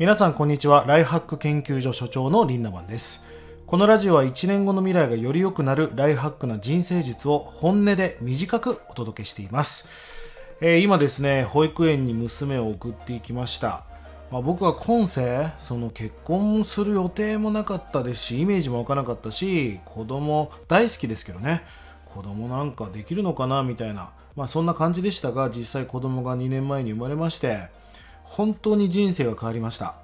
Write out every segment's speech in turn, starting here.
皆さんこんにちは。ライハック研究所所長のリンナマンです。このラジオは1年後の未来がより良くなるライハックな人生術を本音で短くお届けしています。えー今ですね、保育園に娘を送っていきました。まあ、僕は今世、その結婚する予定もなかったですし、イメージも湧かなかったし、子供大好きですけどね、子供なんかできるのかなみたいな、まあそんな感じでしたが、実際子供が2年前に生まれまして、本当に人生が変わりました。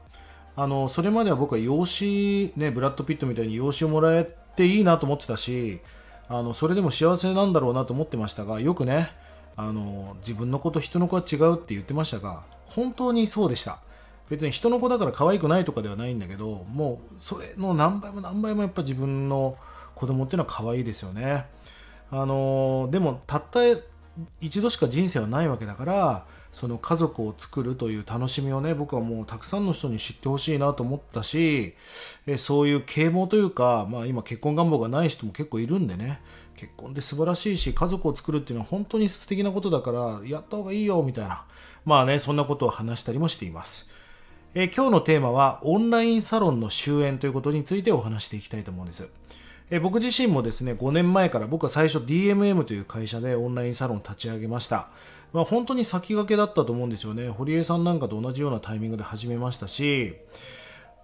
あの、それまでは僕は養子、ね、ブラッド・ピットみたいに養子をもらえていいなと思ってたし、あの、それでも幸せなんだろうなと思ってましたが、よくね、あの、自分の子と人の子は違うって言ってましたが、本当にそうでした。別に人の子だから可愛くないとかではないんだけど、もうそれの何倍も何倍もやっぱ自分の子供っていうのは可愛いですよね。あの、でもたった一度しか人生はないわけだから、その家族を作るという楽しみをね、僕はもうたくさんの人に知ってほしいなと思ったし、えそういう啓蒙というか、まあ今結婚願望がない人も結構いるんでね、結婚って素晴らしいし、家族を作るっていうのは本当に素敵なことだから、やった方がいいよ、みたいな。まあね、そんなことを話したりもしています。え今日のテーマはオンラインサロンの終焉ということについてお話していきたいと思うんです。え僕自身もですね、5年前から僕は最初 DMM という会社でオンラインサロンを立ち上げました。まあ、本当に先駆けだったと思うんですよね。堀江さんなんかと同じようなタイミングで始めましたし、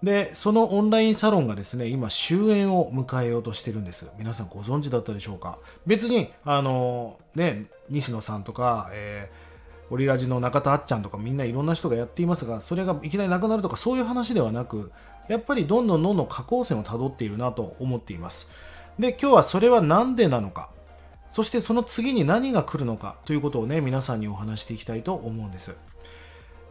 で、そのオンラインサロンがですね、今終焉を迎えようとしてるんです。皆さんご存知だったでしょうか別に、あの、ね、西野さんとか、えーオリラジの中田あっちゃんとかみんないろんな人がやっていますが、それがいきなりなくなるとかそういう話ではなく、やっぱりどんどんどんどん下降線をたどっているなと思っています。で、今日はそれは何でなのか、そしてその次に何が来るのかということをね、皆さんにお話していきたいと思うんです。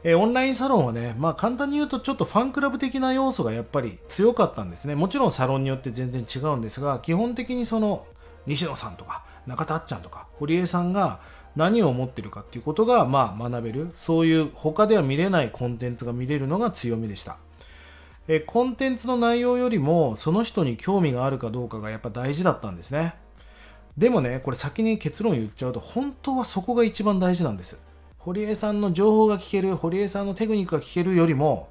えオンラインサロンはね、まあ簡単に言うとちょっとファンクラブ的な要素がやっぱり強かったんですね。もちろんサロンによって全然違うんですが、基本的にその西野さんとか中田あっちゃんとか堀江さんが何を思ってるかっていうことがまあ学べる、そういう他では見れないコンテンツが見れるのが強みでした。えコンテンツの内容よりもその人に興味があるかどうかがやっぱ大事だったんですね。でもね、これ先に結論言っちゃうと、本当はそこが一番大事なんです。堀江さんの情報が聞ける、堀江さんのテクニックが聞けるよりも、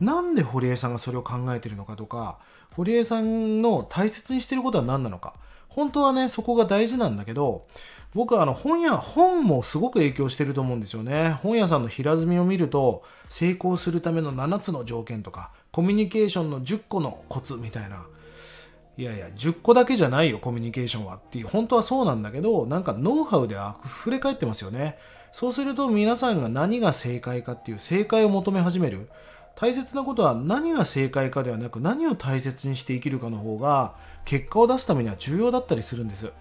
なんで堀江さんがそれを考えてるのかとか、堀江さんの大切にしてることは何なのか。本当はね、そこが大事なんだけど、僕はあの本屋、本もすごく影響してると思うんですよね。本屋さんの平積みを見ると、成功するための7つの条件とか、コミュニケーションの10個のコツみたいな。いやいや、10個だけじゃないよ、コミュニケーションはっていう、本当はそうなんだけど、なんかノウハウで溢れ返ってますよね。そうすると皆さんが何が正解かっていう正解を求め始める。大切なことは何が正解かではなく何を大切にして生きるかの方が結果を出すためには重要だったりするんです。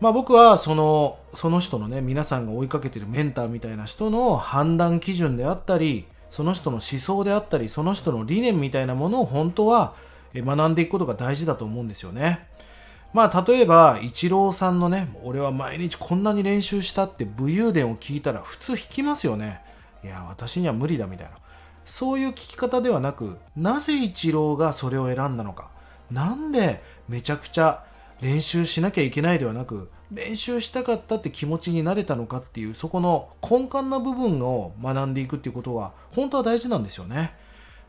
まあ僕はその、その人のね、皆さんが追いかけてるメンターみたいな人の判断基準であったり、その人の思想であったり、その人の理念みたいなものを本当は学んでいくことが大事だと思うんですよね。まあ例えば、イチローさんのね、俺は毎日こんなに練習したって武勇伝を聞いたら普通弾きますよね。いや、私には無理だみたいな。そういう聞き方ではなく、なぜイチローがそれを選んだのか。なんでめちゃくちゃ練習しなきゃいけないではなく、練習したかったって気持ちになれたのかっていう、そこの根幹な部分を学んでいくっていうことは、本当は大事なんですよね。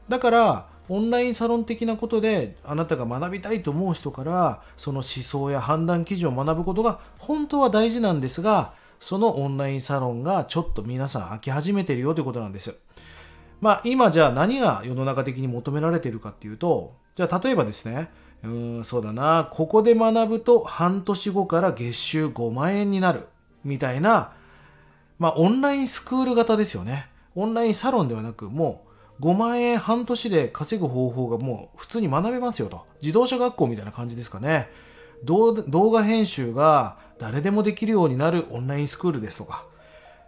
だから、オンラインサロン的なことで、あなたが学びたいと思う人から、その思想や判断基準を学ぶことが本当は大事なんですが、そのオンラインサロンがちょっと皆さん飽き始めてるよということなんです。まあ今じゃあ何が世の中的に求められているかっていうと、じゃあ例えばですね、うん、そうだな、ここで学ぶと半年後から月収5万円になる、みたいな、まあオンラインスクール型ですよね。オンラインサロンではなく、もう5万円半年で稼ぐ方法がもう普通に学べますよと。自動車学校みたいな感じですかね。動画編集が誰でもできるようになるオンラインスクールですとか。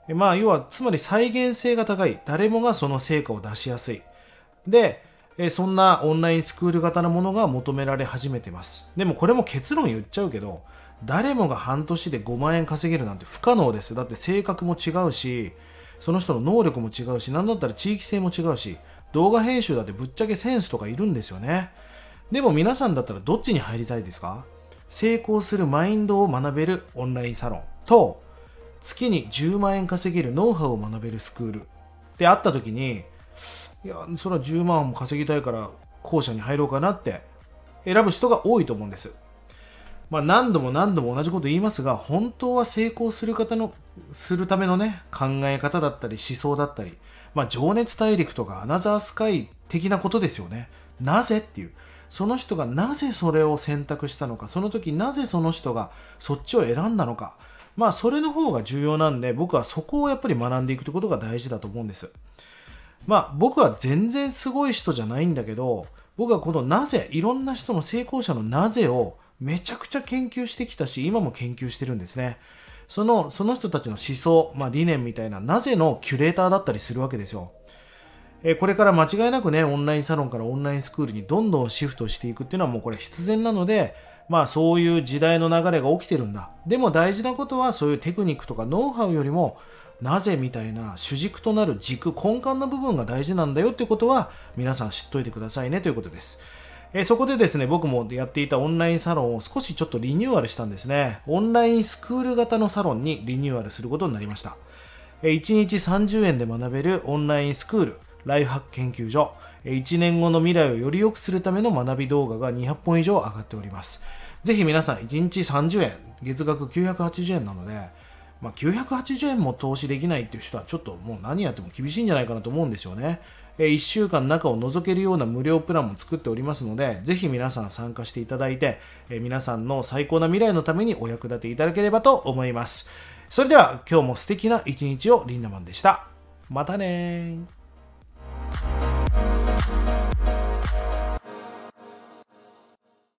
まあ、要は、つまり再現性が高い。誰もがその成果を出しやすい。で、そんなオンラインスクール型のものが求められ始めてます。でもこれも結論言っちゃうけど、誰もが半年で5万円稼げるなんて不可能です。だって性格も違うし、その人の能力も違うし、なんだったら地域性も違うし、動画編集だってぶっちゃけセンスとかいるんですよね。でも皆さんだったらどっちに入りたいですか？成功するマインドを学べるオンラインサロン。と、月に10万円稼げるノウハウを学べるスクール。であった時に、いやそれは10万も稼ぎたいから後者に入ろうかなって選ぶ人が多いと思うんです。まあ、何度も何度も同じこと言いますが本当は成功する方のするためのね考え方だったり思想だったり、まあ、情熱大陸とかアナザースカイ的なことですよね。なぜっていう。その人がなぜそれを選択したのか。その時なぜその人がそっちを選んだのか。まあそれの方が重要なんで僕はそこをやっぱり学んでいくってことが大事だと思うんです。まあ僕は全然すごい人じゃないんだけど僕はこのなぜいろんな人の成功者のなぜをめちゃくちゃ研究してきたし、今も研究してるんですね。その、その人たちの思想、まあ、理念みたいな、なぜのキュレーターだったりするわけですよ。えこれから間違いなくね、オンラインサロンからオンラインスクールにどんどんシフトしていくっていうのはもうこれ必然なので、まあそういう時代の流れが起きてるんだ。でも大事なことはそういうテクニックとかノウハウよりも、なぜみたいな主軸となる軸、根幹の部分が大事なんだよっていうことは皆さん知っといてくださいねということです。えそこでですね、僕もやっていたオンラインサロンを少しちょっとリニューアルしたんですね。オンラインスクール型のサロンにリニューアルすることになりました。え1日30円で学べるオンラインスクール、ライフハック研究所、え1年後の未来をより良くするための学び動画が200本以上上がっております。ぜひ皆さん1日30円、月額980円なので、まあ、980円も投資できないっていう人はちょっともう何やっても厳しいんじゃないかなと思うんですよね。1週間中を覗けるような無料プランも作っておりますので、ぜひ皆さん参加していただいて、皆さんの最高な未来のためにお役立ていただければと思います。それでは今日も素敵な一日をリンダマンでした。またね